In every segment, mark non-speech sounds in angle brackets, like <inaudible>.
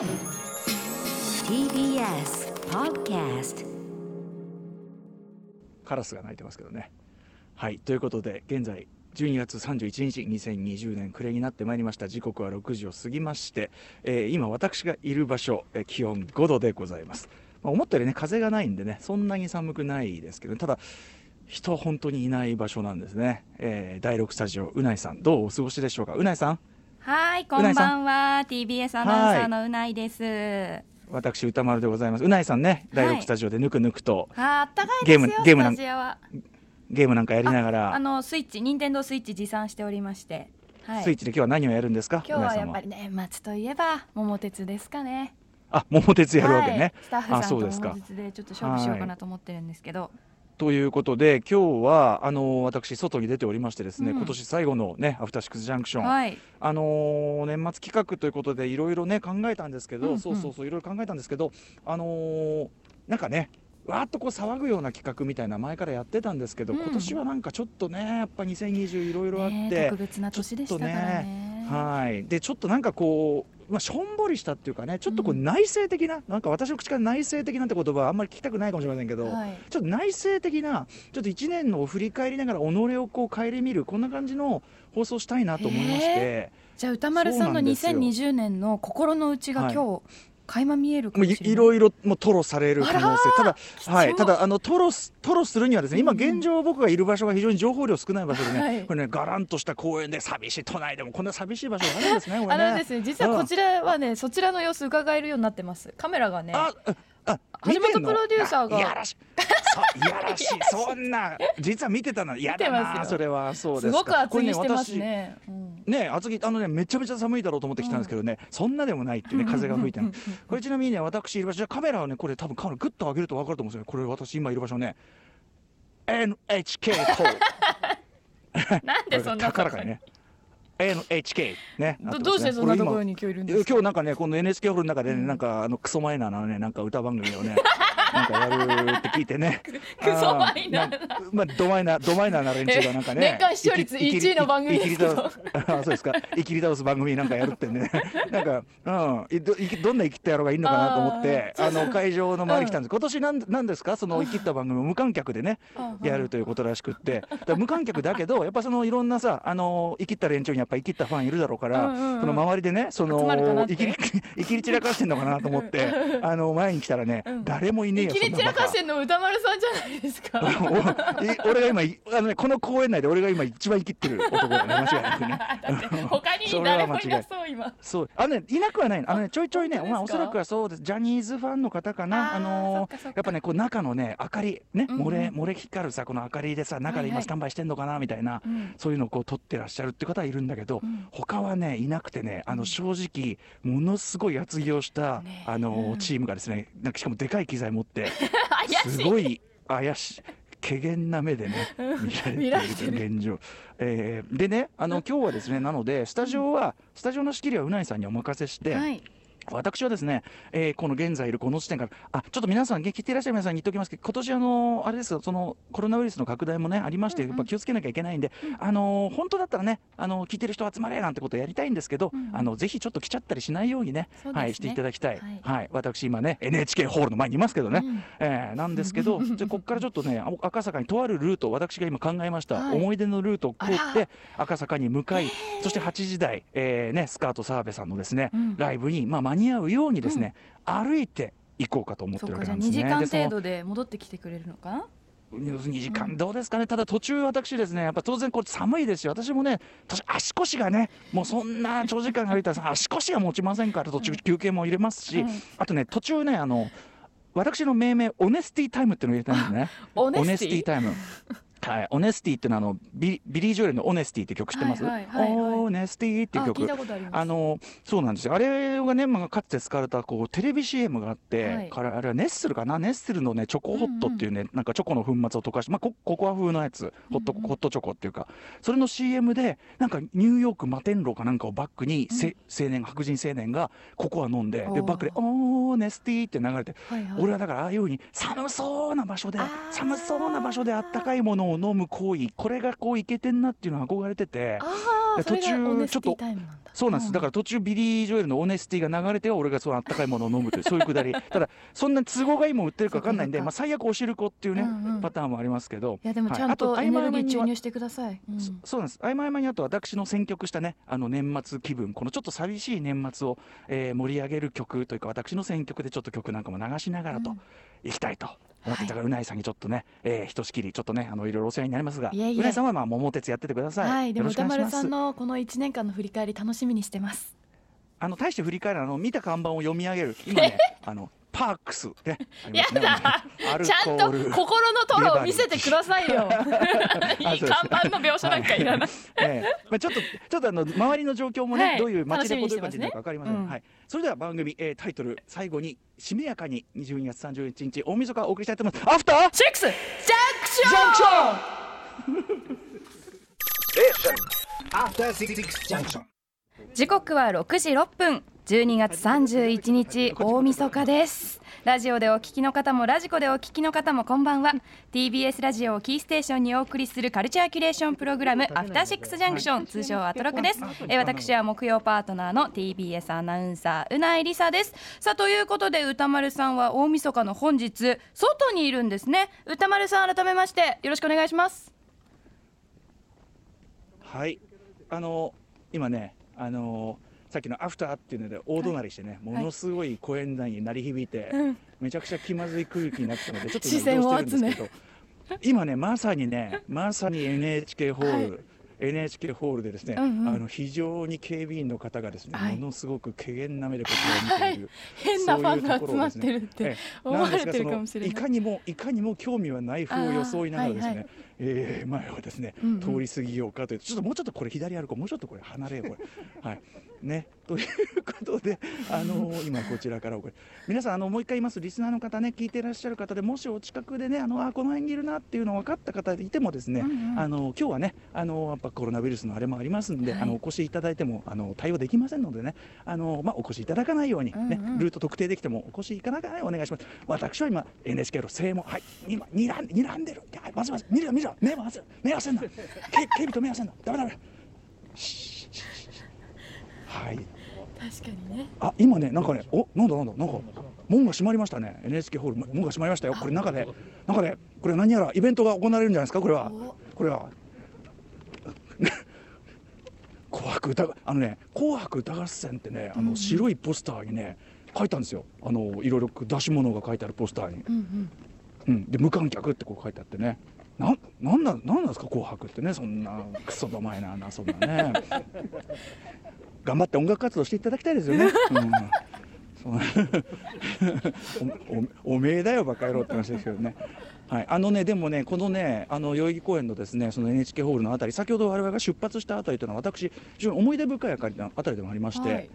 TBS Podcast カラスが鳴いてますけどね。はいということで現在12月31日2020年暮れになってまいりました。時刻は6時を過ぎまして、えー今私がいる場所、えー気温5度でございます、まあ、思ったよりね風がないんでねそんなに寒くないですけどただ人本当にいない場所なんですね、えー第6スタジオうないさんどうお過ごしでしょうか？うないさん。はい、こんばんは。TBS アナウンサーのうないです。私歌丸でございますうないさんね第6はいスタジオでぬくぬくとあー、あったかい。ゲームゲームなんゲームなんかやりながあらのスイッチ、任天堂スイッチ持参しておりまして。はい。スイッチで今日は何をやるんですか？今日はやっぱり年末といえば桃鉄ですかね。あ桃鉄やるわけね、はいスタッフあさんと桃鉄でちょっと勝負しようかなと思ってるんですけど。ということで今日はあの私外に出ておりましてですね、うん今年最後のねアフターシックスジャンクション、はい。あのー年末企画ということでいろいろね考えたんですけど、うんうんそうそうそういろいろ考えたんですけどあのーなんかねわーっとこう騒ぐような企画みたいな前からやってたんですけど、うん今年はなんかちょっとねやっぱ2020いろいろあって、ねえ特別な年でしたからね。はい、でちょっとなんかこう、まあ、しょんぼりしたっていうかねちょっとこううん。内省的な、なんか私の口から内省的なって言葉はあんまり聞きたくないかもしれませんけど、はい。ちょっと内省的なちょっと1年のを振り返りながら己をこう顧みるこんな感じの放送したいなと思いまして、じゃあ歌丸さんのそうなんですよ。2020年の心の内がはい。今日垣間見えるかもうい。ろいろもう吐露される可能性。ただはいただあの吐露す吐露するにはですね今現状僕がいる場所が非常に情報量少ない場所でね、はい。これねがらんとした公園で寂しい都内でもこんな寂しい場所があるんですねこれね。あのですね、実はこちらはね、そちらの様子伺えるようになってます。カメラがね。橋本プロデューサーが。あいやらしい。そう <laughs> いやらしい。そんな実は見てたの。嫌だな。それはそうです。すかごく厚着してますね。うん。ね厚着あのねめちゃめちゃ寒いだろうと思ってきたんですけどね、そんなでもないってね <laughs> 風が吹いてこれちなみにね私いる場所カメラをねこれ多分カメラグッと上げると分かると思うんですよこれ私今いる場所ね NHK ホールなんでそんな高らかにね NHK ね。どどうしてそんなところれに今日いるん今ですか？今日なんかねこの NHK ホールの中でね、なんかあのクソマイナーなねなんか歌番組をねなんかやるって聞いてね。<laughs> クソマイナーまあドマイナードマイナーな連中がなんかね <laughs> 年間視聴率いき1位の番組ですけど。いきり倒す <laughs> あそうですか。いきり倒す番組なんかやるってね。なんかうんいどどんな生きった野郎がいるのかなと思ってああの会場の周り来たんです、今年なんなんですか？その生きった番組を無観客でねあやるということらしくって。無観客だけどやっぱそのいろんなさあの生きった連中にやっぱ生きったファンいるだろうから、その周りでねその生きり生きり散らかしてんのかなと思ってあの前に来たらね、うん。誰もいねえよいきり散らかしてんんの歌丸さんじゃないですか。<laughs> 俺が今いあの、ね、この公園内で俺が今一番生きってる男だよね間違いなくね。<laughs> 他に誰もいなそう今。そう。あのねいなくはないの。あのねちょいちょいねまあおそらくはそうです。ジャニーズファンの方かな。あのやっぱねこう中のね明かりね漏れ漏れ光るさこの明かりでさ中で今スタンバイしてんのかなみたいな、うん。そういうのをこう撮ってらっしゃるって方はいるんだけど、うん。他はねいなくてねあの正直ものすごい厚着をした、ね。あのうんチームがですねなんかしかもでかい機材持って。すごい怪しい。怪げな目でね見られている現状、えーでねあの今日はですねなのでスタジオはスタジオの仕切りはうないさんにお任せして、はい。私はですね、えーこの現在いるこの地点から、あちょっと皆さん、聞いていらっしゃる皆さんに言っておきますけど、今年あのあれですよ、そのコロナウイルスの拡大もね、ありまして、やっぱ気をつけなきゃいけないんで、あの本当だったらね、あの聞いてる人集まれなんてことをやりたいんですけど、うんうん。あのぜひちょっと来ちゃったりしないようにね、ね。はい、していただきたい、ははい。い私、今ね、NHK ホールの前にいますけどね、うん。えーなんですけど、<laughs> じゃあここからちょっとね、あ赤坂にとあるルートを私が今考えました、はい。思い出のルートを通っあて、赤坂に向かい、そして8時台、えーね、スカート澤部さんのですね、うん。ライブに、まあ、間に合うようにですね、歩いて行こうかと思ってるわ2けなんですね。時間程度で戻ってきてくれるのかな？2時間どうですかね、ただ途中、私ですね、やっぱ当然、これ寒いですよ、私もね、私足腰がね、もうそんな長時間歩いたら、<laughs> 足腰が持ちませんから、途中、休憩も入れますし、うんあとね、途中ね、あの私の命名、オネスティタイムっていうのを入れたんですね。<laughs> オネスティタイム。はい、 Honesty っていうのはあのビビリー・ジョエルの「Honesty」って曲知ってます、はいはい Honesty っていう曲あのそうなんですよ。あれがね、まあ、かつて使われたこうテレビ CM があって、はい。からあれはネッスルかな？ネッスルのねチョコホットっていうね、なんかチョコの粉末を溶かして、まあ、コココア風のやつ。ホット,、うんうん。ホットチョコっていうか。それの CM でなんかニューヨーク摩天楼かなんかをバックに、せ青年白人青年がココア飲んででバックで「Honesty」って流れてはいはい。俺はだからああいうふうに寒そうな場所で寒そうな場所であったかいものを飲む行為これがこういけてんなっていうのは憧れてて途中ちょっとそうなんです、だから途中ビリー・ジョエルのオネスティが流れては俺がそのあったかいものを飲むという <laughs> そういうくだり。ただそんな都合がいいもん売ってるか分かんないんで、まあ、最悪お汁粉っていうね、うんうんパターンもありますけどいやでもはい。ちゃんとあとエネルギー合間合間には注入してください。うん。そそうなんです。合間合間にあと私の選曲したねあの年末気分このちょっと寂しい年末を、えー盛り上げる曲というか私の選曲でちょっと曲なんかも流しながらとうん。いきたいとはい。だからうないさんにちょっとね、えーひとしきりちょっとねあのいろいろお世話になりますがいえいえ。うないさんはまあ桃鉄やっててください、はい、でも歌丸さんのこの一年間の振り返り楽しみにしてます。あの大して振り返るあの見た看板を読み上げる今ね <laughs> あのパークス。ね。<laughs> やだ。ちゃんと心のトロを見せてくださいよ。<laughs> <laughs> いい看板の描写なんかいらない。ええ。まあ、ちょっとちょっとあの周りの状況もね、はい。どういう街で楽しみにしてどういう感じになるか分かりません、ねうん。はい、それでは番組、えータイトル最後にしめやかに12月31日大晦日お送りしたいと思います。アフター？シックス！ジャンクション！ジャンクション.時刻は6時6分12月31日大晦日です。ラジオでお聞きの方もラジコでお聞きの方もこんばんは。TBS ラジオをキーステーションにお送りするカルチャーキュレーションプログラムアフターシックスジャンクション通称アトロクです。え私は木曜パートナーの TBS アナウンサーうないりさです。さあということで歌丸さんは大晦日の本日外にいるんですね。歌丸さん改めましてよろしくお願いします。はい。あの今ねあのさっきのアフターっていうので大怒鳴りしてね、ものすごい公園内に鳴り響いて、うん。めちゃくちゃ気まずい空気になってたのでちょっと <laughs> 視線を今移動して。るんですけど今ねまさにねまさに NHK ホール、は NHK ホールでですね、うんうん。あの非常に警備員の方がですね、はい。ものすごく怪げな目でこちらを見ている、変なファンが集まってるってええ。思われてるかもしれない。いかにもいかにも興味はない風を装いながらですね、あーはいはい。えー前をですね、うんうん。通り過ぎようかというちょっともうちょっとこれ左歩こうもうちょっとこれ離れようこれはいねということであのー今こちらからこれ皆さんあのもう一回言いますリスナーの方ね聞いてらっしゃる方でもしお近くでねあのあこの辺にいるなっていうの分かった方でいてもですね、うんうん。あの今日はねあのやっぱコロナウイルスのあれもありますんで、はい。あのお越しいただいてもあの対応できませんのでねあのまあお越しいただかないようにね、うんうん。ルート特定できてもお越しいただかないようお願いします。私は今 NHK の正門はい今にらん睨んでる。いやまずまず見るよ見るよ。目合わせる目合わせんな。け警備と目合わせんな。ダメダメ。シーシーシーシーはい。確かにね。あ今ねなんかねおなんだなんだなんか門が閉まりましたね。NHK ホール。門が閉まりましたよ。これ中で中でこれ何やらイベントが行われるんじゃないですか？これは。お。これは。<laughs> 紅白歌あのね紅白歌合戦ってねあの白いポスターにね書いたんですよ。あのいろいろ出し物が書いてあるポスターに、うんうん。うん、で無観客ってこう書いてあってね。なんなんなんなんなんですか？紅白ってね。そんなクソどまいななそんなね <laughs> 頑張って音楽活動していただきたいですよね、<laughs> うん。おおおめえだよバカ野郎って話ですけどね。はい、あのねでもねこのねあの代々木公園のですねその NHK ホールのあたり先ほど我々が出発したあたりというのは私非常に思い出深いあたりあたりでもありまして、はい。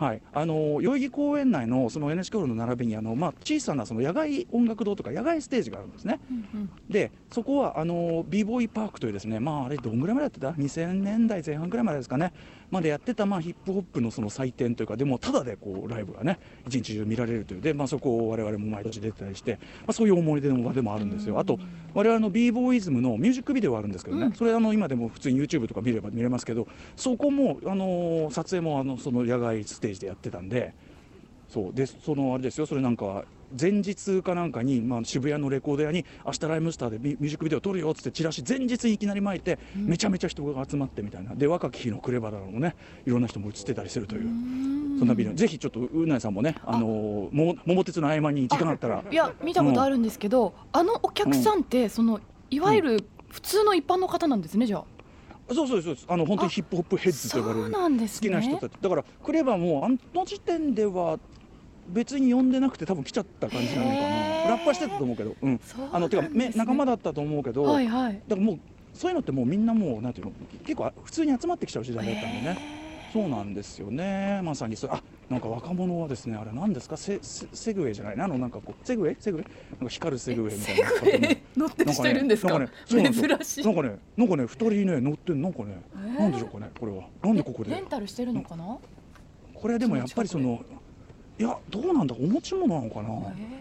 はい、あの代々木公園内のその NHK ホールの並びにあの、まあ、小さなその野外音楽堂とか野外ステージがあるんですね。うんうん。でそこはあの b ボーイパークというですねまああれどんぐらいまでやってた？2000年代前半ぐらいまでですかねまでやってたまあヒップホップのその祭典というかでもただでこうライブがね一日中見られるという。で、まあ、そこを我々も毎年出てたりして、まあ、そういう思い出の場でもあるんですよ。あと我々の b ボーイズムのミュージックビデオがあるんですけどね、うん。それあの今でも普通に YouTube とか見れば見れますけどそこもあの撮影もあのその野外ステージでやってたんでそう。でそのあれですよ。それなんか前日かなんかに、まあ、渋谷のレコード屋に「明日ライムスターでミミュージックビデオ撮るよ」っつってチラシ前日にいきなり巻いて、うん。めちゃめちゃ人が集まってみたいな。で若き日のクレバラもね。いろんな人も映ってたりするという、そんなビデオ。ぜひちょっとうなえさんもねあ。のも桃鉄の合間に時間あったら。いや見たことあるんですけど、あのお客さんってそのいわゆる普通の一般の方なんですねじゃあ。そうそうそうあの本当にあヒップホップヘッズと呼ばれる好きな人たち。だからクレバもあの時点では別に呼んでなくて多分来ちゃった感じじゃないかな。ラッパしてたと思うけど。うん。あのてかめ仲間だったと思うけど、はいはい。だからもうそういうのってもうみんなもうなんていうの結構普通に集まってきちゃう時代だったんでね。そうなんですよね。まさにそう。あなんか若者はですねあれ何ですか？セセセグウェイじゃないなあのなんかこうセグウェイ？セグウェイ？なんか光るセグウェイみたいな。セグウェイ？乗ってる人いるんですか？なんかね珍しい。なんかねなんかね二人ね乗ってんなんかね、えー。なんでしょうかねこれは。なんでここで？レンタルしてるのかな？これでもやっぱりそのいやどうなんだお持ち物なのかな？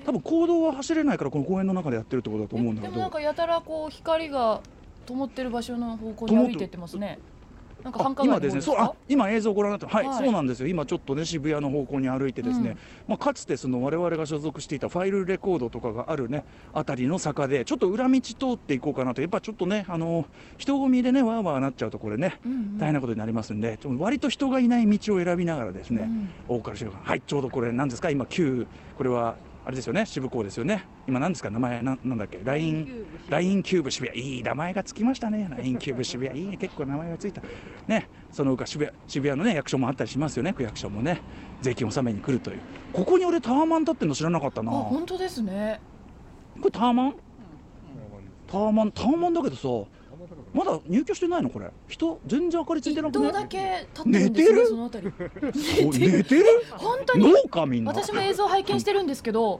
多分公道は走れないからこの公園の中でやってるってことだと思うんだけど。でもなんかやたらこう光が灯ってる場所の方向に歩いてってますねなんか繁華あ今ですね。そうあ今映像をご覧になってはい、はい。そうなんですよ。今ちょっとね渋谷の方向に歩いてですね、うん。まあ、かつてその我々が所属していたファイルレコードとかがあるねあたりの坂でちょっと裏道通っていこうかなと。やっぱちょっとねあの人混みでねわーわーなっちゃうとこれねうんうん。大変なことになりますんで、ちょっと割と人がいない道を選びながらですね、うん。大岡市はいちょうどこれ何ですか？今旧これはあれですよね渋港ですよね。今何ですか名前ななんだっけ？ラインラインキューブ渋谷。いい名前がつきましたね。ラインキューブ渋谷。いいね結構名前がついた。ねその他渋谷渋谷のね役所もあったりしますよね。区役所もね。税金納めに来るという。ここに俺タワマン立ってるの知らなかったあな。こ本当ですね。れタワマン？タワマン？タワマンだけどさまだ入居してないのこれ。人全然明かりついてな一くね？棟だけ寝てるねそのあたり。お寝てる。本当に。農家みんな。私も映像拝見してるんですけど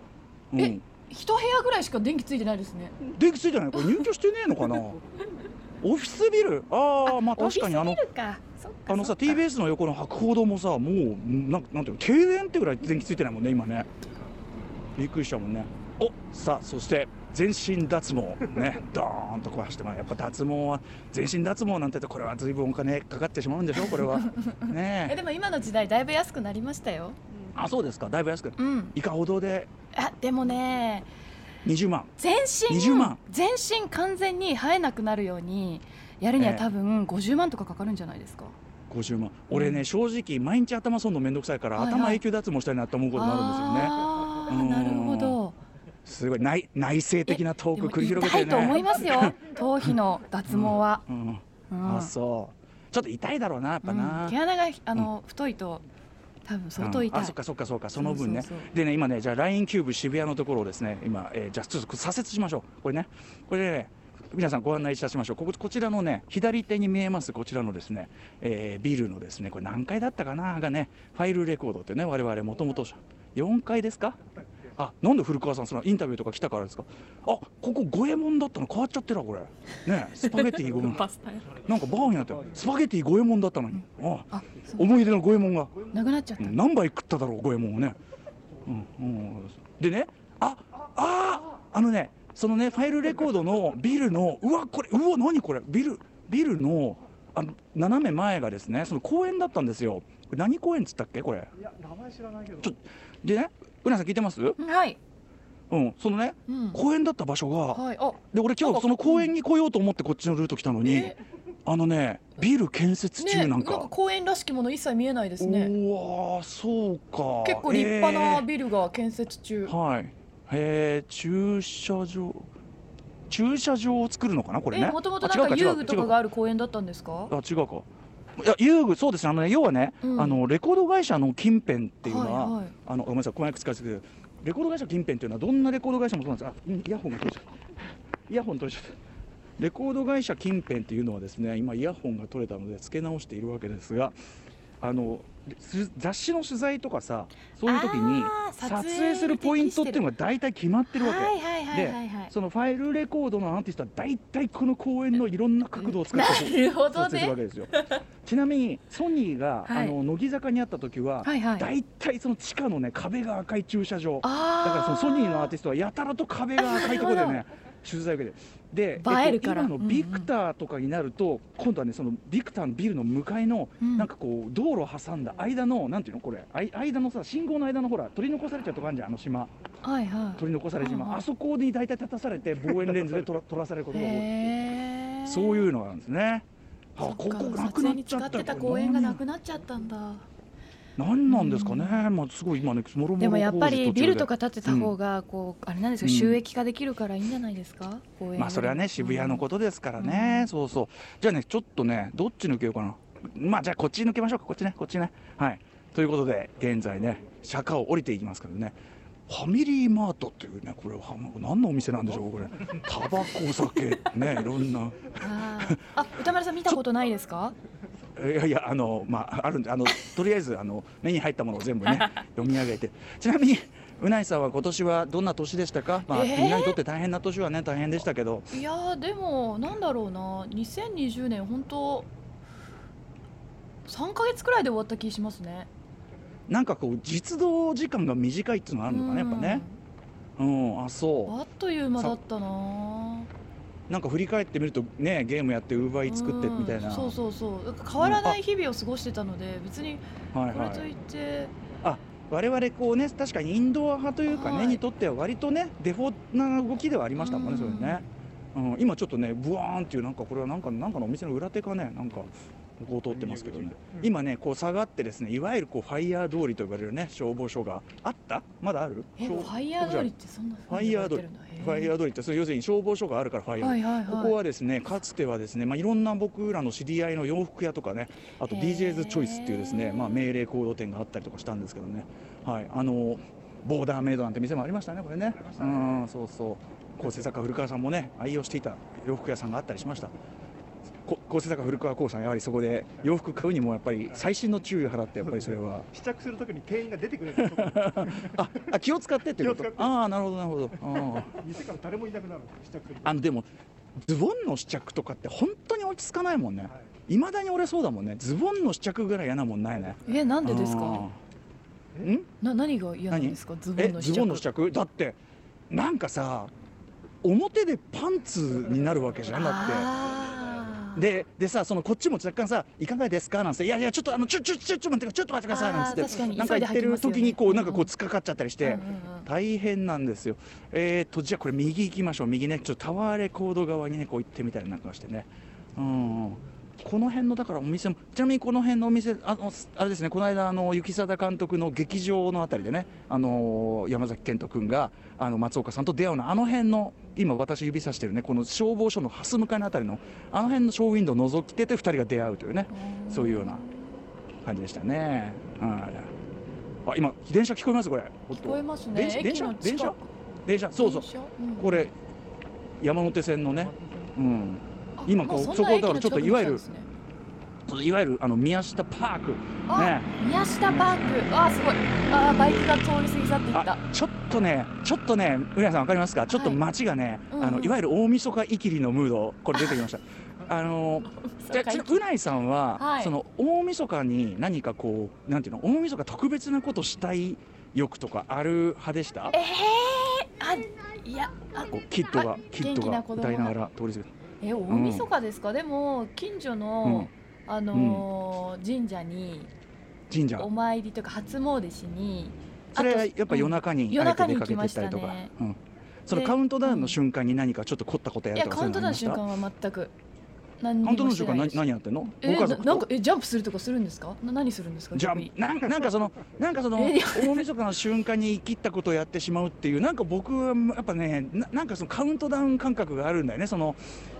うん。え一部屋ぐらいしか電気ついてないですね。電気ついてない？これ入居してねえのかな？<laughs> オフィスビル？ああまあ確かにあのあのさ TBS の横の博報堂もさもうなんなんていうの？停電ってぐらい電気ついてないもんね今ね。びっくりしたもんね。おさあそして全身脱毛。ね。<laughs> ドーンとこう走ってまやっぱ脱毛は全身脱毛なんてとこれは随分お金かかってしまうんでしょこれは。<laughs> えねえ。でも今の時代だいぶ安くなりましたよ。あそうですか。だいぶ安く。うん。いかほどで。あでもね。20万。全身20万。全身完全に生えなくなるようにやるにはええ。多分50万とかかかるんじゃないですか。50万。俺ね正直毎日頭剃るのめんどくさいから、はいはい。頭永久脱毛したいなと思うこともあるんですよね。あーうん。なるほどすごい内内省的なトーク繰り広げてるね。痛いと思いますよ。<laughs> 頭皮の脱毛は、うんうん。あそう。ちょっと痛いだろうなやっぱな、うん。毛穴があの、太いと多分相当痛い、うんあそっかそっかそっか。その分ね。でね今ねじゃあ LINE キューブ渋谷のところをですね今、えーじゃあちょっと左折しましょう。これね。これね皆さんご案内いたしましょう。こここちらのね左手に見えますこちらのですね、えービルのですねこれ何階だったかながねファイルレコードってね我々もともと4階ですか？あなんで古川さんそのインタビューとか来たからですか？あここ五右衛門だったの。変わっちゃってるわこれ。ねスパゲティ五右衛門なんかバーになって。るスパゲティ五右衛門だったの。にあ思い出の五右衛門が。なくなっちゃった、うん何杯食っただろう五右衛門をね、うんうん、でねあああのねそのねファイルレコードのビルのうわこれうわ何これ？ビルビルのあの斜め前がですねその公園だったんですよ。何公園っつったっけこれ？いや名前知らないけど。ちょでねうなさん聞いてます？はい、うんそのねうん、公園だった場所がはい。あで俺今日その公園に来ようと思ってこっちのルート来たのにえあのねビル建設中ねなんか、公園らしきもの一切見えないですね。うわーそうか。結構立派なえービルが建設中、はい。えー、駐車場。駐車場を作るのかな、これね？えもともとなんか遊具とかが違ある公園だったんですか。あ、違うか。いや、遊具、そうですね、あのね、要はね、うんあのレコード会社の近辺っていうのは。はいはいあの、ごめんなさい、このマイク使わせてください。レコード会社近辺っていうのは、どんなレコード会社もそうなんです。あ、うんイヤホンが取れちゃった。イヤホン取れちゃった。レコード会社近辺っていうのはですね、今イヤホンが取れたので付け直しているわけですが。あのす雑誌の取材とかさそういう時に撮撮影影するポイントっていうのが大体決まってるわけ、はいはいはいはいはい。そのファイルレコードのアーティストは大体この公演のいろんな角度を使って <laughs> 撮影するわねけですよ。ちなみにソニーが、はい。あの乃木坂にあった時は、はいはい。大体その地下のね壁が赤い駐車場。だからそのソニーのアーティストはやたらと壁が赤いところでね取材を受けて。で映えるから。今のビクターとかになると、今度はねそのビクターのビルの向かいの、うん。なんかこう道路を挟んだ間のなんていうのこれ。あい間のさ信号の間のほら取り残されちゃうとこあるじゃんあの島。はいは取り残され島、うんうんあそこに大体立たされて望遠レンズで撮ら <laughs> 撮らされるこいとが多いそういうのがあるんですね。あここな撮くなっ影に使っちゃった公園がなくなっちゃったんだ何なんですかね、まあすごい今ねもろもろでもやっぱりビルとかか建てた方がこうあれなんですようん。収益化できるからいいんじゃないですか？公園まあそれはね渋谷のことですからね、うん。そうそう。じゃあねちょっとねどっち抜けようかな。まあじゃあこっち抜けましょうか。こっちねこっちね。はい。ということで現在ね坂を降りていきますけどね。ファミリーマートっていうねこれは何のお店なんでしょうこれ。<laughs> タバコお酒ねいろんな。あ歌丸さん見たことないですか？いやいやあのまああるんであの <laughs> とりあえずあの目に入ったものを全部ね <laughs> 読み上げて。ちなみにうないさんは今年はどんな年でしたか、まあえー？みんなにとって大変な年はね大変でしたけど。いやーでもなんだろうな。2020年本当3ヶ月くらいで終わった気しますね。なんかこう実動時間が短いっていうのがあるのかねやっぱね。うん。あうんそあっという間だったななんか振り返ってみるとねゲームやってウーバーイーツ作ってみたいな、うんそうそう。そう変わらない日々を過ごしてたので別にはいはい。これといって、我々こうね確かにインドア派というかね、はい。にとっては割とねデフォな動きではありましたもんね、うん。それね、うん、今ちょっとねブワーンっていうなんかこれはなんかなんかのお店の裏手かねなんかこう通ってますけどね、今ねこう下がってですねいわゆるこうファイヤー通りと呼ばれるね消防署があった？まだある？えフ消ァイヤー通りってそんなファイヤー通りファイヤー通りってそれ要するに消防署があるからファイヤー。はいはいはい。ここはですねかつてはですね、まあ、いろんな僕らの知り合いの洋服屋とかねあと DJ's チョイスっていうですね、まあ、命令コード店があったりとかしたんですけどね、はい、あのボーダーメイドなんて店もありましたねこれね。うんそうそう。構成作家古川さんもね愛用していた洋服屋さんがあったりしました。こ構成作家古川光さんやはりそこで洋服買うにもやっぱり細心の注意を払ってやっぱりそれは。試着するときに店員が出てくれるああ気を使ってってこと？ああなるほどなるほど。ああ店から誰もいなくなる試着するあのでもズボンの試着とかって本当に落ち着かないもんね。はい。いまだに俺そうだもんね。ズボンの試着ぐらい嫌なもんないね。えなんでですか？ん？な何が嫌なんですか？ズボえンの試着。ズボンの試着？だってなんかさ表でパンツになるわけじゃんだってででさそのこっちも若干さ「いかがですか?」なんて「いやいやちょっとあのちょちょちょちょ待ってちょっと待ってください」なんつってなんか言ってる時にこうなんかこう突っかかっちゃったりして、大変なんですよ。えー、とじゃあこれ右行きましょう。右ねちょっとタワーレコード側にねこう行ってみたりなんかしてね。うんこの辺のだからお店もちなみにこの辺のお店あのあれですねこの間あの雪貞監督の劇場のあたりでねあの山崎賢人君があの松岡さんと出会うのあの辺の今私指さしてるねこの消防署の蓮向かいのあたりのあの辺のショーウィンドウを覗きてて2人が出会うというねそういうような感じでしたね。はい。あ今電車聞こえます？これ。聞こえますね。電車？電車電車？電車？そうそう。うん。これ山手線のね、うん、あ今こうそこだからちょっといわゆるいわゆるあの宮下パーク。あね。宮下パーク。あすごい。あバイクが通り過ぎ去っていった。あちょっとねちょっとねうやさんわかりますか？ちょっと街がね、うんうん。あのいわゆる大晦日いきりのムードこれ出てきました。<laughs> あのじうないさんは、はい。その大晦日に何かこうなんていうの大晦日特別なことしたい欲とかある派でした？えー、あいやあこうキッドがあキッドが歌いなが。ら通り過ぎるえ大晦日ですか、でも近所の、あのー神社に神社。お参りとか初詣しにそれあとやっぱ夜中に夜中にあえて出かけてったりとか、行きましたねうん、そのでカウントダウンの瞬間に何かちょっと凝ったことやるとかいやカウントダウンの瞬間は全く。何カウントダウンの瞬間何してないです。何やってんの？えご家族と？ななんかえジャンプするとかするんですか？な何するんですか？じゃあ逆に。なんかなんかそのなんかそのえいや。大晦日の瞬間に生きったことをやってしまうっていうなんか僕はやっぱねななんかそのカウントダウン感覚があるんだよね。その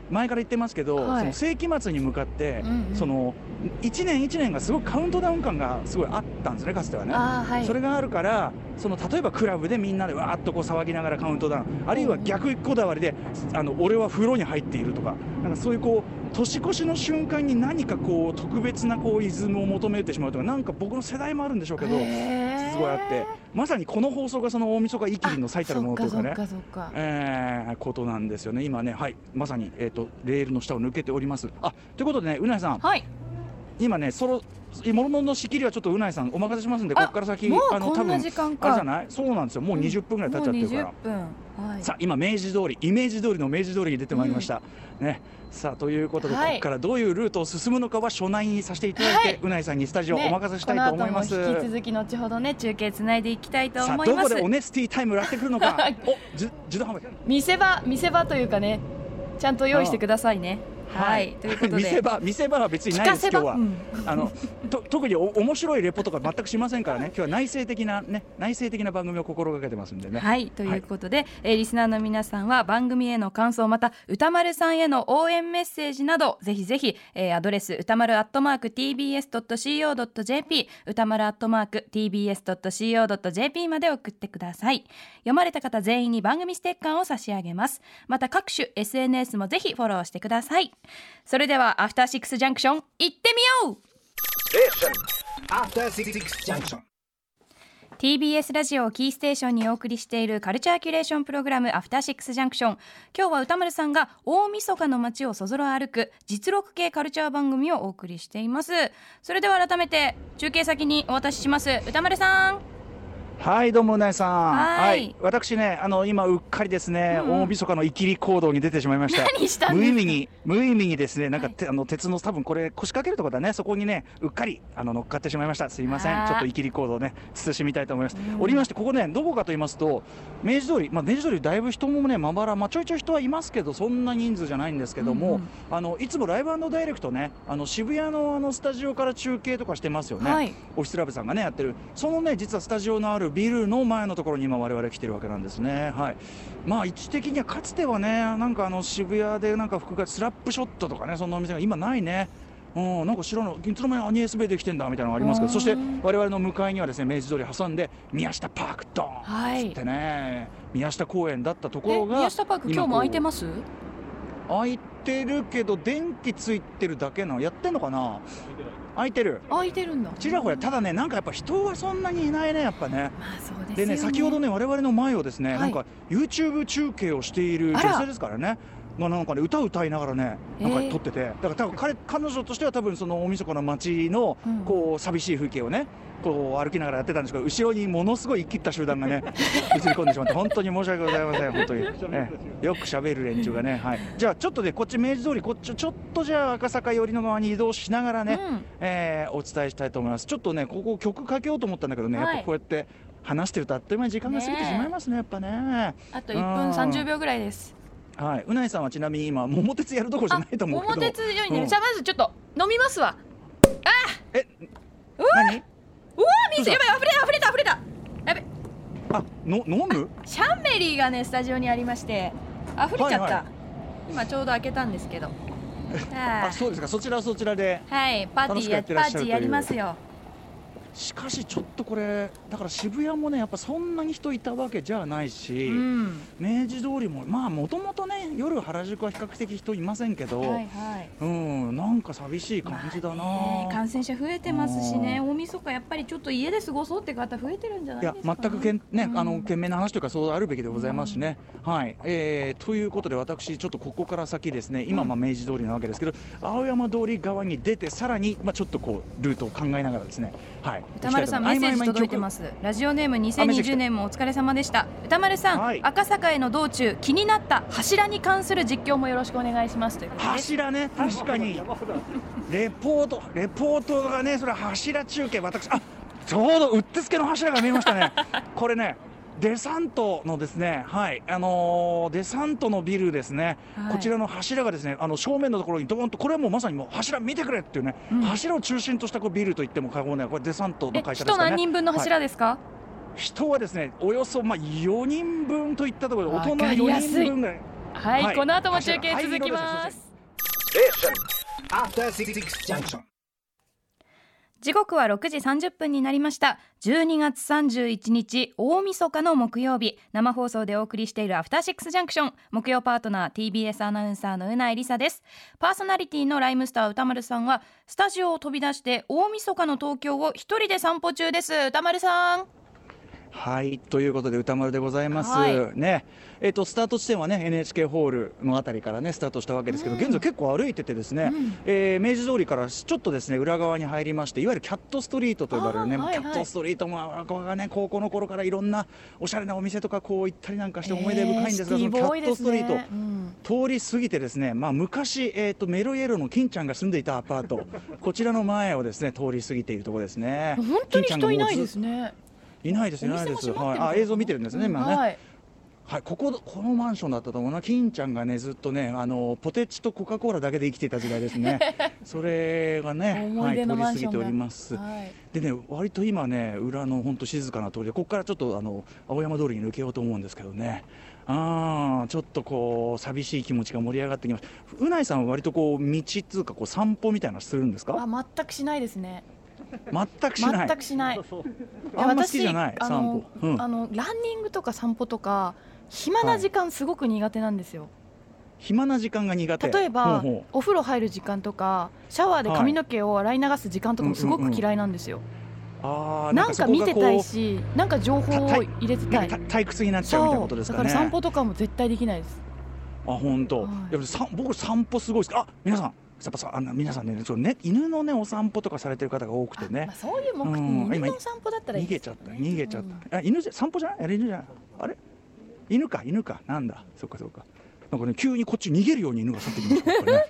前から言ってますけど、はい。その世紀末に向かって、うんうん。その一年一年がすごくカウントダウン感がすごいあったんですねかつてはね。はい。それがあるからその例えばクラブでみんなでわーっとこう騒ぎながらカウントダウンあるいは逆こだわりであの俺は風呂に入っているとかなんかそういうこう年越しの瞬間に何かこう特別なこうイズムを求めてしまうとかなんか僕の世代もあるんでしょうけどへー。すごいあってまさにこの放送がその大晦日イキリの最たるものというかねか。えーことなんですよね。今ねはいまさに、えー、とレールの下を抜けております。あということでねうなえさん。はい今ねそろものの仕切りはちょっとうなえさんお任せしますんでこあこから先あの多分時間か。あれじゃない？そうなんですよ。もう20分ぐらい経っちゃってるから、もう20分はいさあ今明治通りイメージ通りの明治通りに出てまいりました、ね。さあということで、はい。ここからどういうルートを進むのかは初内にさせていただいて、はい。うないさんにスタジオお任せしたいと思います、引き続き後ほどね中継つないでいきたいと思います。どこでオネスティタイムやってくるのか。はい。おじ自動販売。見せ場見せ場というかねちゃんと用意してくださいねはい、とい。うことで見せ場見せ場は別にないです今日は、うん。あのと特にお面白いレポとか全くしませんからね。今日は内省的なね内省的な番組を心がけてますんでね。はい。ということで、えーリスナーの皆さんは番組への感想また歌丸さんへの応援メッセージなどぜひぜひ、えーアドレス歌丸アットマーク tbs.co.jp 歌丸アットマーク tbs.co.jp まで送ってください。読まれた方全員に番組ステッカーを差し上げます。また各種 SNS もぜひフォローしてくださいそれではアフターシックスジャンクション行ってみよう. TBS ラジオをキーステーションにお送りしているカルチャーキュレーションプログラムアフターシックスジャンクション今日は歌丸さんが大晦日の街をそぞろ歩く実録系カルチャー番組をお送りしています。それでは改めて中継先にお渡しします。歌丸さんはいどうもうなえさん。はい。私ねあの今うっかりですね、うんうん。大晦日のイキリ行動に出てしまいました。無意味に無意味にですねなんか、はい。てあの鉄の多分これ腰掛けるところだね。そこにねうっかりあの乗っかってしまいました。すいません。ちょっとイキリ行動をね慎みたいと思います、うん。おりましてここねどこかと言いますと明治通りまあ明治通りだいぶ人もねまばらまあちょいちょい人はいますけどそんな人数じゃないんですけども、うんうん。あのいつもライブダイレクトねあの渋谷のあのスタジオから中継とかしてますよね、はい。オフィスラブさんがねやってる。そのね実はスタジオのあるビルの前のところに今我々来てるわけなんですね。はい。まあ位置的にはかつてはねなんかあの渋谷でなんか服がスラップショットとかねそんなお店が今ないね。うん、なんか知らない、いつの間にアニエスベイできてんだみたいなのがありますけど、うん。そして我々の向かいにはですね明治通り挟んで宮下パークドーン。はい。つってね、宮下公園だったとこえろが宮下パーク今日も空いてます？開いてるけど電気ついてるだけなのやってんのかな？開いてる。空いてるんだ。ちらほらただねなんかやっぱ人はそんなにいないねやっぱね。まあそうですでよね。ね先ほどね我々の前をですね、はい。なんか YouTube 中継をしている女性ですからねがなんかね歌を歌いながらねなんかえー撮ってて、だから多分彼彼女としては多分その大晦日の街のうん。こう寂しい風景をねこう歩きながらやってたんですけど後ろにものすごい生きった集団がね <laughs> 映り込んでしまって本当に申し訳ございません本当に、ね、<laughs> よく喋る連中がねはい。じゃあちょっとねこっち明治通りこっちちょっとじゃあ赤坂寄りの側に移動しながらね、うん。えーお伝えしたいと思います。ちょっとねここ曲かけようと思ったんだけどね、はい。やっぱこうやって話してるとあっという間に時間が過ぎてしまいますねやっぱね。あと1分30秒ぐらいですはい。うないさんはちなみに今桃鉄やるところじゃないと思うけど。桃鉄よりね、うん。じゃあまずちょっと飲みますわ。え何？うわ水。やばい溢れた溢れた溢れた。やべ。あの飲む？シャンメリーがねスタジオにありまして溢れちゃった、はいはい。今ちょうど開けたんですけど。<laughs> ああそうですか。そちらはそちらではい。パーティーやパーティーやりますよしかしちょっとこれだから渋谷もねやっぱそんなに人いたわけじゃないし、うん。明治通りもまあもともとね夜原宿は比較的人いませんけど、はいはい。うんなんか寂しい感じだな、まあね感染者増えてますしねう大晦日やっぱりちょっと家で過ごそうって方増えてるんじゃないですか全くけん、ねうん。あの賢明な話というかそうあるべきでございますしね。はい、えーということで私ちょっとここから先ですね。今まあ明治通りなわけですけど、青山通り側に出てさらにまあちょっとこうルートを考えながらですね。はい。歌丸さんメッセージ届いてます。ラジオネーム2020年もお疲れ様でした。歌丸さん、はい。赤坂への道中気になった柱に関する実況もよろしくお願いします。柱ね確かに。レポートレポートがねそれ柱中継私。あちょうどうってつけの柱が見えましたね。これねデサントのですね、はい、あのーデサントのビルですね、はい。こちらの柱がですね、あの正面のところにドーンと、これはもうまさにもう柱見てくれっていうね、うん。柱を中心としたこうビルと言っても過言ない、これデサントのえ会社ですかね。人何人分の柱ですか、人はですね、およそまあ4人分といったところで、大人わかりやすい。4人分ぐらい。はい、はい。この後も中継続きまはいす.時刻は6時30分になりました。12月31日大晦日の木曜日。生放送でお送りしているアフターシックスジャンクション木曜パートナー TBS アナウンサーのうなえりさです。パーソナリティのライムスター歌丸さんはスタジオを飛び出して大晦日の東京を一人で散歩中です。歌丸さん。はいということで歌丸でございます、はい。ね。えっ、とスタート地点はね NHK ホールのあたりからねスタートしたわけですけど、現在結構歩いててですね、えー明治通りからちょっとですね裏側に入りましていわゆるキャットストリートと呼ばれるね、はいはい。キャットストリートもここがね高校の頃からいろんなおしゃれなお店とかこう行ったりなんかして思い出深いんですが、そのキャットストリート、うん通り過ぎてですね、まあ、昔、えー、とメロイエロの金ちゃんが住んでいたアパートこちらの前をですね通り過ぎているところですね。本当に金ちゃんがもうず人いないですねいないですいないです。はい、あ映像見てるんですね、今ね、はい。はい、こここのマンションだったと思うな。金ちゃんがねずっとねあのポテチとコカ・コーラだけで生きていた時代ですね。<laughs> それがね、思はい通り過ぎております、はい。でね割と今ね裏の本当静かな通りでここからちょっとあの青山通りに抜けようと思うんですけどね。あーちょっとこう寂しい気持ちが盛り上がってきます。うないさんは割とこう道っていうかこう散歩みたいなのするんですか？あ全くしないですね全くしない。全くしない。あんま好きじゃない私あ散の歩、うん。あのランニングとか散歩とか暇な時間すごく苦手なんですよ、暇な時間が苦手。例えばお風呂入る時間とかシャワーで髪の毛を洗い流す時間とかもすごく嫌いなんですよ、あーなんか見てたいしなんか情報を入れてたい。退屈になっちゃうみたいなことですかね。だから散歩とかも絶対できないです。あ本当、はい。僕散歩すごいですあ皆さんやっぱさあの皆さんねそうね犬のねお散歩とかされてる方が多くてね。まあ、そういう目的、うん犬のお散歩だったらいい逃げちゃった。逃げちゃった、あ犬じゃ散歩じゃない？あれ犬じゃない？あれ？犬か犬か。なんだ？そっかそっか。なんかね急にこっち逃げるように犬が去ってきました。ね。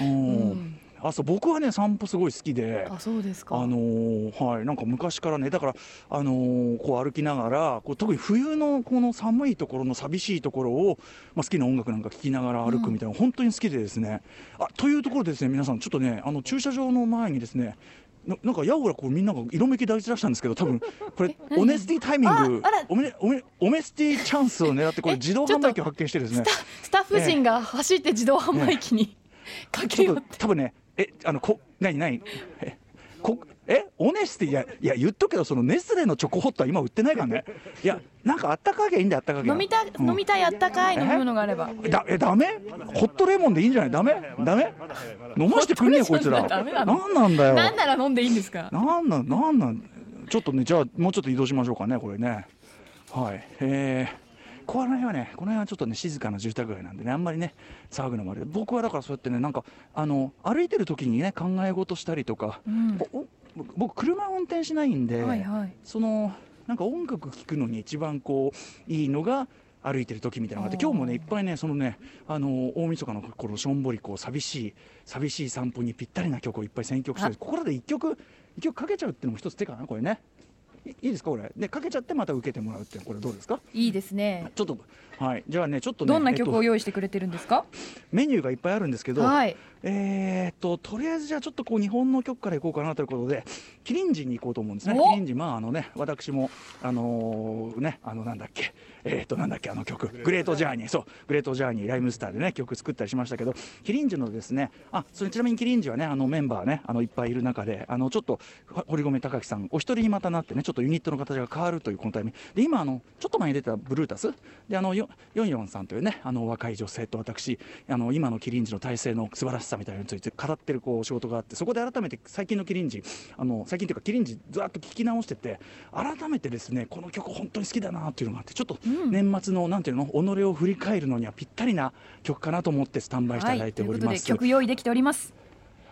<laughs> うんあそう僕はね散歩すごい好きであそうですか。あのーはいなんか昔からねだからあのーこう歩きながらこう特に冬のこの寒いところの寂しいところを、まあ、好きな音楽なんか聴きながら歩くみたいな、本当に好きでですね。あというところでですね皆さんちょっとねあの駐車場の前にですねななんかやおらこうみんなが色めき出し出したんですけど多分 <laughs> これオネスティタイミングああら。おめおめオメスティチャンスを狙ってこれ <laughs> 自動販売機を発見してですね。スタッフ陣が走って自動販売機に駆け寄って。多分ね、え、あの、こ、なになに、え、こ、え、オネスティ、いや、いや、言っとくけど、そのネスレのチョコホットは今売ってないからね。いや、なんかあったかけいいんだよ、あったかけ。飲みたい、うん飲みたいあったかい飲み物があればだ、え、ダメ？ホットレモンでいいんじゃない？ダメ？ダメ？飲ましてくんねえよ、こいつら。なんなんだよ。なんなら飲んでいいんですか？なんなん、なんなん？ちょっとね、じゃあ、もうちょっと移動しましょうかね、これね。はい。えーこの辺はね、この辺はちょっとね、静かな住宅街なんでね、あんまりね、騒ぐのもあれ。で、僕はだからそうやってね、なんか、あの、歩いてる時にね、考え事したりとか、うん。僕、車運転しないんで、はいはい。その、なんか音楽聴くのに一番こう、いいのが、歩いてる時みたいなのがあって今日もねいっぱいねそのねあの大晦日の頃しょんぼりこう寂しい寂しい散歩にぴったりな曲をいっぱい選曲してここらで一曲一曲かけちゃうっていうのも一つ手かなこれねいいいですかこれ。でかけちゃってまた受けてもらうってこれどうですか？いいですね。ちょっとはい。じゃあねちょっとねどんな曲をえっ用意してくれてるんですか、とメニューがいっぱいあるんですけど、はいえーっととりあえずじゃあちょっとこう日本の曲からいこうかなということでキリンジに行こうと思うんですね。お。キリンジまああのね私もあのーねあのなんだっけ。えーっとなんだっけあの曲。グレートジャーニー。そう。グレートジャーニーライムスターでね曲作ったりしましたけどキリンジのですねあそれちなみにキリンジはねあのメンバーねあのいっぱいいる中であのちょっとほ堀米貴樹さんお一人にまたなってねちょっとユニットの形が変わるというこのタイミング。で今あのちょっと前に出たブルータス。であのよヨンヨンさんというねあの若い女性と私あの今のキリンジの体制の素晴らしさみたいなのについて語ってるこう仕事があってそこで改めて最近のキリンジあの最近というかキリンジずっと聞き直してて改めてですねこの曲本当に好きだなっていうのがあってちょっと年末のなんていうの己を振り返るのにはぴったりな曲かなと思ってスタンバイしてい。ただいております。ということで曲用意できております。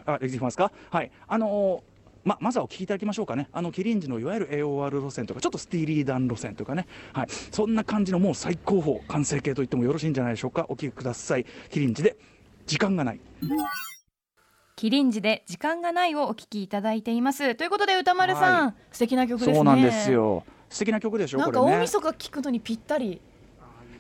あ、できますか？はい、あのーままずはお聞きいただきましょうかね、あのキリンジのいわゆる AOR 路線とか、ちょっとスティーリーダン路線とかね、はい、そんな感じのもう最高峰、完成形と言ってもよろしいんじゃないでしょうか、お聞きください、キリンジで時間がない。キリンジで時間がないをお聞きいただいていますということで歌丸さん、は素敵な曲ですねそうなんですよ。素敵な曲でしょなんか。大晦日聞くのにぴったり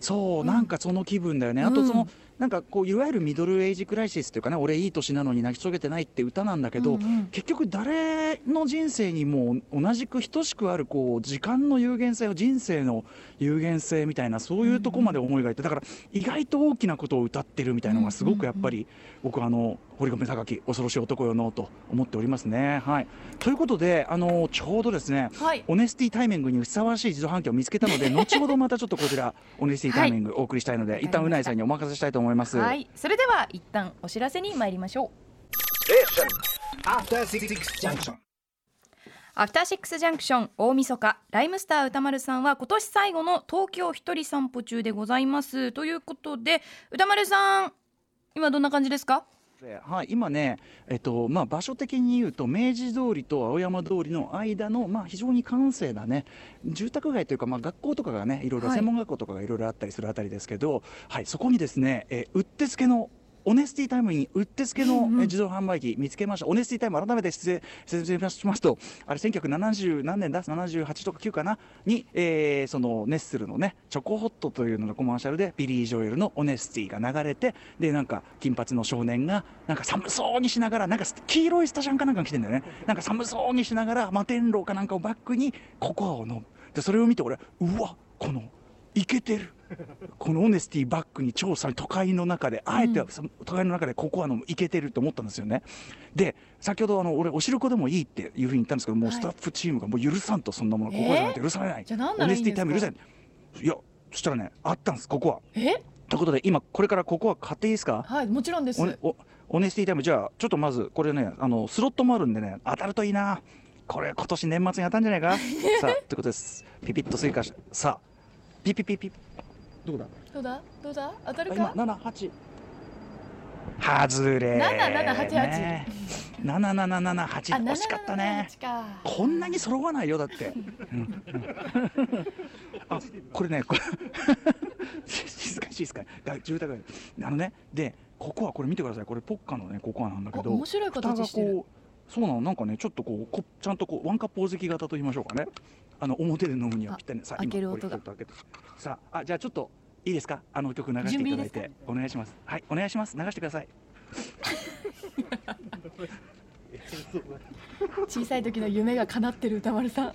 そう、なんかその気分だよね。あとその、なんかこういわゆるミドルエイジクライシスというかね、俺いい年なのに泣き遂げてないって歌なんだけど、うんうん。結局誰の人生にも同じく等しくあるこう時間の有限性を人生の有限性みたいなそういうとこまで思いがいってだから意外と大きなことを歌ってるみたいなのがすごくやっぱり僕はあの堀米貴樹恐ろしい男よのと思っておりますね。はい、ということであのちょうどですね、はい。オネスティタイミングにふさわしい自動販機を見つけたので <laughs> 後ほどまたちょっとこちらオネスティタイミングお送りしたいので、はい一旦うないさんにお任せしたいと思います。はい。それでは一旦お知らせに参りましょう。After Six Junction. アフターシックスジャンクション大晦日。ライムスター歌丸さんは今年最後の東京一人散歩中でございます。ということで歌丸さん今どんな感じですか？はい、今ね、えっとまあ、場所的に言うと明治通りと青山通りの間の、まあ、非常に閑静なね住宅街というか、まあ、学校とかがねいろいろはい。専門学校とかがいろいろあったりするあたりですけど、はい、そこにですね、えーうってつけのオネスティタイムにうってつけの、えー自動販売機見つけました。オネスティタイム改めて説明しますと、あれ1970何年だ ?78 とか9かな？に、えーそのネッスルのね、チョコホットというののコマーシャルでビリー・ジョエルの Honesty が流れて、で、なんか金髪の少年が、なんか寒そうにしながら、なんか黄色いスタジャンかなんか着てんだよね。なんか寒そうにしながら、摩天楼かなんかをバックにココアを飲む。で、それを見て俺、うわ、この、いけてる。<laughs> この Honesty バックに調査都会の中であえてその都会の中でココアのいけてると思ったんですよね。で先ほどあの俺おしるこでもいいっていうふうに言ったんですけどもうはいスタッフチームがもう許さんとそんなものココアじゃなくて許されない、じゃあ何ならいいんですか？オネスティタイム許さない。いやそしたらねあったんですココアえ？ということで今これからココア買っていいですか？はいもちろんです。おオネスティタイムじゃあちょっとまずこれねあのスロットもあるんでね当たるといいな。これ今年年末に当たるんじゃないか？さあということです。ピピッと追加しさあピピピピどこだ？どうだ？どうだ？当たるか？七八。外れ7788ね7778あ惜しかったね。7788かこんなに揃わないよだって、あこれねこれ。<laughs> 静かに静かに。が住宅街。あのねでここはこれ見てください。これポッカのねココアなんだけど。あ面白い形してる。蓋がこうそうなの。なんかねちょっとこうこちゃんとこうワンカップお好き型と言いましょうかね。あの表で飲むにはぴったりねさあ開ける今音がさああじゃあちょっといいですか？あの曲流していただいて。お願いします。はいお願いします。流してください。<laughs> 小さい時の夢が叶ってる歌丸さん。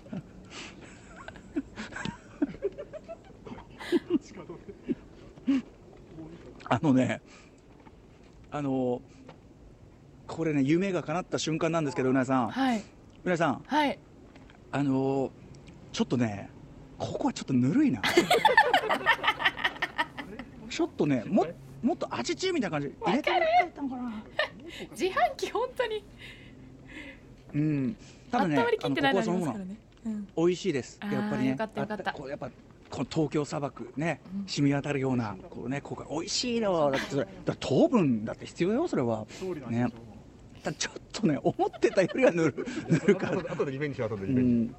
あのね、あのこれね、夢が叶った瞬間なんですけど、うなえさん、はい。うなえさん、はい。あのちょっとね、ここはちょっとぬるいな。<laughs> ちょっとね、ももっと味チーみたいな感じ、入れてもらったのかな。自販機本当に。うん、ただね、温まりきってないのあのここはそのものますからねうん。美味しいです。あーやっぱりね、よかったこうやっぱこの東京砂漠ね、染み渡るようなこうね、ここが美味しいの。だってそれ、だから糖分だって必要よ、それは。ね。ただちょっとね、思ってたよりはぬる <laughs> ぬるか後で後でリベンジしよう後でリうベンジ、ん、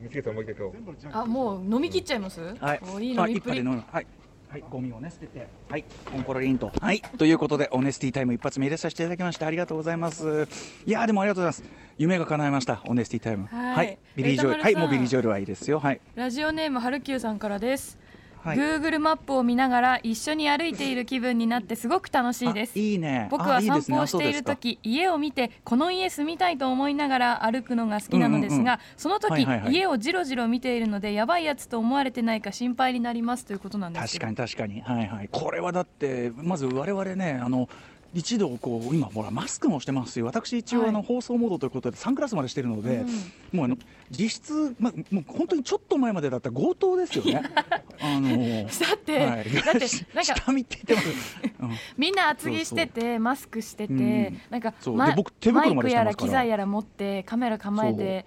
見つけたらもう一回買おう。あもう飲み切っちゃいます？はい、おいい飲みっぷりはい。はい、ゴミをね捨てて、はい、コンポロリンと、はい、ということで、オネスティタイム一発目入れさせていただきまして、ありがとうございます。いやー、でもありがとうございます。夢が叶いました、オネスティタイム。はい。ビリージョエル、はい、もうビリージョエルはいいですよ、はい。ラジオネームはるきゅうさんからです、はい。Google マップを見ながら一緒に歩いている気分になってすごく楽しいです。あいいね。僕は散歩をしている時家を見てこの家住みたいと思いながら歩くのが好きなのですが、うんうんうん。その時、はいはいはい。家をじろじろ見ているのでやばいやつと思われてないか心配になりますということなんです確かに確かに、はいはい、これはだって、まず我々ね、あの一度こう今ほらマスクもしてますし私一応はい。あの放送モードということでサングラスまでしてるので、もうあの実質、ま、もう本当にちょっと前までだったら強盗ですよね。<laughs> あのだって、はい。だってなんか下見って言ってます、うん。みんな厚着しててマスクしてて、うん。なんかまで僕手袋まマイクやら機材やら持ってカメラ構えて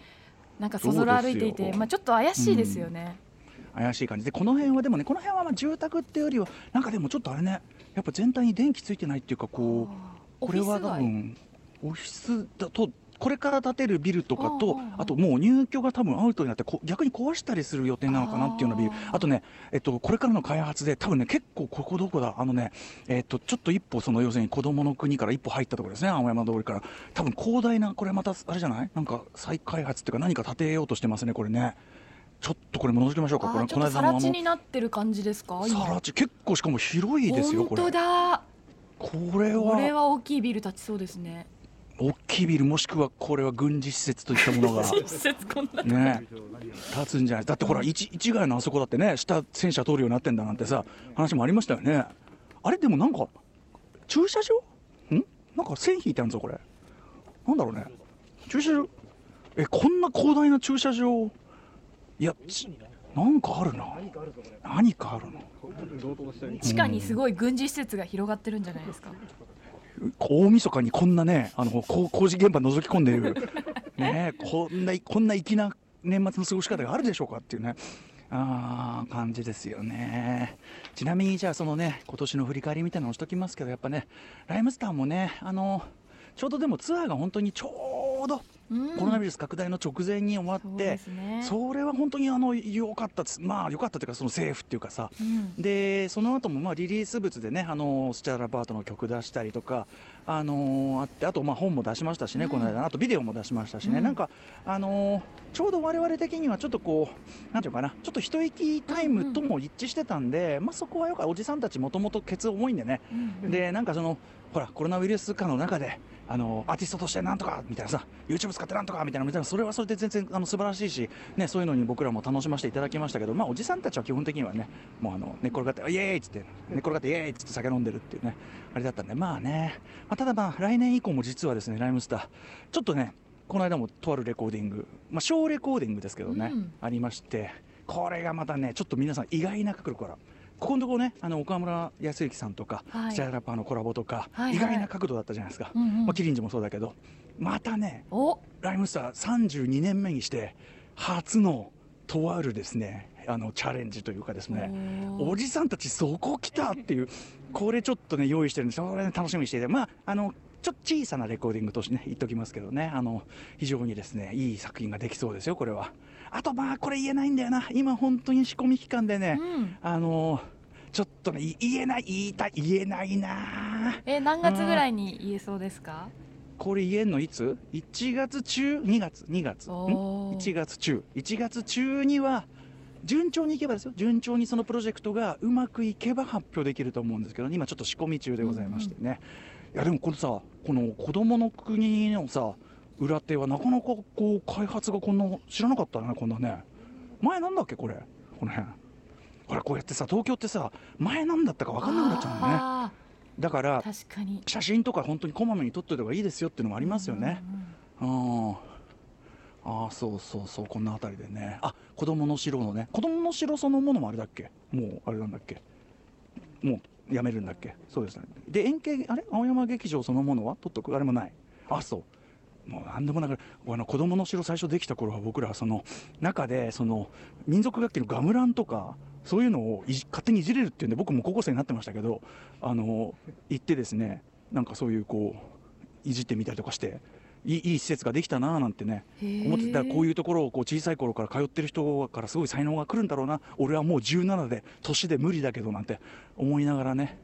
なんかそぞろ歩いていて、まあ、ちょっと怪しいですよね。怪しい感じ。でこの辺はでもねこの辺はまあ住宅っていうよりはなんかでもちょっとあれねやっぱ全体に電気ついてないっていうかこうこれは多分オフィスだとこれから建てるビルとかとあともう入居が多分アウトになってこ逆に壊したりする予定なのかなっていうようなビル。あとね、えっと、これからの開発で多分ね結構ここどこだあのね、えっと、ちょっと一歩その要するに子供の国から一歩入ったところですね青山通りから。多分広大なこれまたあれじゃない？なんか再開発っていうか何か建てようとしてますねこれねちょっとこれ覗きましょうか。これあーちょっとさら地になってる感じですか？今。さら地結構しかも広いですよ本当これだ。これこれはは大きいビル建ちそうですね。大きいビルもしくはこれは軍事施設といったものが。<laughs> 施設こんな。ね。立つんじゃない。だってほら一一概のあそこだってね下戦車通るようになってんだなんてさ話もありましたよね。あれでもなんか駐車場？ん？なんか線引いてあるんぞこれ。なんだろうね。駐車場？えこんな広大な駐車場いやちなんかあるな。何かあるの。地下にすごい軍事施設が広がってるんじゃないですか。大晦日にこんなね、あのこ工事現場覗き込んでいる、<laughs> ね、こんなこんな粋な年末の過ごし方があるでしょうかっていうね、あー感じですよね。ちなみに、じゃあ、そのね、今年の振り返りみたいなのをしときますけど、やっぱね、ライムスターもね、あのちょうどでもツアーが本当にちょうどうん。コロナウイルス拡大の直前に終わそうって、ですね。それは本当にあの良かったです、まあ良かったというか、そのセーフっていうかさ、うん。でその後もまあリリース物でね、あのスチャラパートの曲出したりとか、あのあって、あとまあ本も出しましたしね、うん。この間、あとビデオも出しましたしね、うん。なんか、あのちょうど我々的にはちょっとこう、なんていうのかな、ちょっと一息タイムとも一致してたんで、まあそこはよかった、おじさんたち、もともとケツ重いんでね、うんでなんかその、ほら、コロナウイルス禍の中で、あのアーティストとしてなんとかみたいなさ、YouTube 使ってなんとかみたいな、みたいなそれはそれで全然あの素晴らしいし、ね、そういうのに僕らも楽しませていただきましたけど、まあ、おじさんたちは基本的にはね、もうあの寝っ転がって、イエーイっつって、寝っ転がって、イエーイっつって酒飲んでるっていうね、あれだったんで、まあね、まあ、ただまあ、来年以降も実はですね、ライムスター、ちょっとね、この間もとあるレコーディング、まあ、小レコーディングですけどね、うん。ありまして、これがまたね、ちょっと皆さん意外な角度から。ここのところね、あの岡村康之さんとか、はい。スチャラッパーのコラボとか、はいはい。意外な角度だったじゃないですか、うんうん。まあ、キリンジもそうだけど、またね、お。ライムスター32年目にして、初のとあるですね、あのチャレンジというかですねおじさんたちそこ来たっていうこれちょっとね用意してるんです。れね楽しみにしていてまああのちょっと小さなレコーディングとしてね言っときますけどねあの非常にですねいい作品ができそうですよこれは。あとまあこれ言えないんだよな。今本当に仕込み期間でね、うん。あのちょっとねい言えない言いたい言えないなえ何月ぐらいに言えそうですか？これ言えんのいつ ?1 月中 ?2 月 ?2 月。んおー ?1 月中。1月中には順調にいけばですよ。順調にそのプロジェクトがうまくいけば発表できると思うんですけど今ちょっと仕込み中でございましてね、いやでもこのさこの子供の国のさ裏手はなかなかこう開発がこんな知らなかったねこんなね。前なんだっけこれ？この辺。ほらこうやってさ東京ってさ前なんだったか分かんなくなっちゃうんだよね。あだからー確かに。写真とか本当にこまめに撮っといた方がいいですよっていうのもありますよね。うんああそうそうそうこんな辺りでね。あ子供の城のね。子供の城そのものもあれだっけ？もうあれなんだっけ？もうやめるんだっけ？そうですね。で円形あれ？青山劇場そのものは撮っとく？あれもない。あそう。もう何でもなくあの子供の城最初できた頃は僕らはその中でその民族楽器のガムランとかそういうのをいじ勝手にいじれるっていうんで僕も高校生になってましたけどあの行ってですねなんかそういうこういじってみたりとかしていいいい施設ができたなーなんてね思ってたらこういうところをこう小さい頃から通ってる人からすごい才能が来るんだろうな。俺はもう17で年で無理だけどなんて思いながらね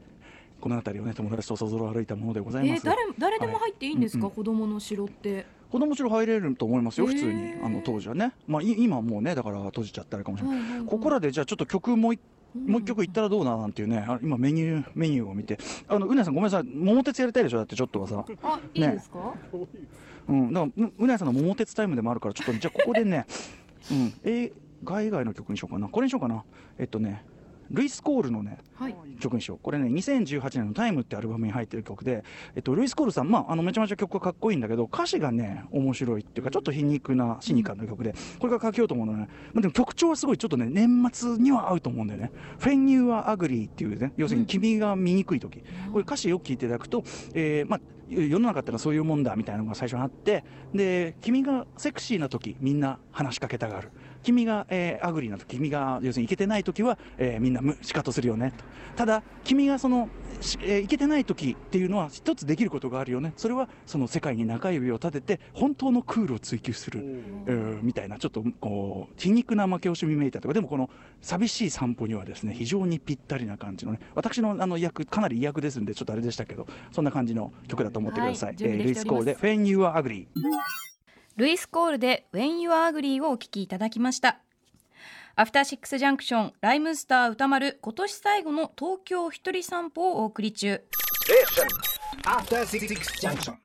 この辺りをね友達とそぞろ歩いたものでございます。がえー誰誰でも入っていいんですか、はい子供の城って子供もちろん入れると思いますよ普通に。あの当時はね。まあい今はもうねだから閉じちゃったあれかもしれない、はいはいはい。ここらでじゃあちょっと曲もう一もう一曲いったらどうななんていうねあ今メニューメニューを見て。あのうなさんごめんなさい。桃鉄やりたいでしょ？だってちょっとはさ。あいいですか、うん、だからううなやさんの桃鉄タイムでもあるからちょっとじゃあここでね、うん、映画以外の曲にしようかな。これにしようかな。えっとねルイス・コールのねはい。曲にしよう。これね2018年の「Time ってアルバムに入ってる曲で、えっと、ルイス・コールさん、まあ、あのめちゃめちゃ曲がかっこいいんだけど歌詞がね面白いっていうかちょっと皮肉なシニカルな曲でこれからかけようと思うのね、まあ、でも曲調はすごいちょっとね年末には合うと思うんだよね「 When You Are Ugly」っていうね要するに君が見にくい時。これ歌詞よく聞いていただくと、えーまあ世の中ってのはそういうもんだみたいなのが最初にあってで君がセクシーな時みんな話しかけたがる君が、えー ugly な時君が要するにイケてない時は、えーみんなむシカトするよねと。ただ君がその、しえーイケてない時っていうのは一つできることがあるよね。それはその世界に中指を立てて本当のクールを追求する、えーみたいなちょっとこう皮肉な負け惜しみめいたとか。でもこの寂しい散歩にはですね非常にぴったりな感じのね。私のあの役かなり意訳ですんでちょっとあれでしたけどそんな感じの曲だと思ってください、はいえールイス・コールで「When You Are Ugly」ルイス・コールで When You Are Ugly をお聞きいただきましたアフターシックスジャンクションライムスター歌丸今年最後の東京一人散歩をお送り中 After Six Junction.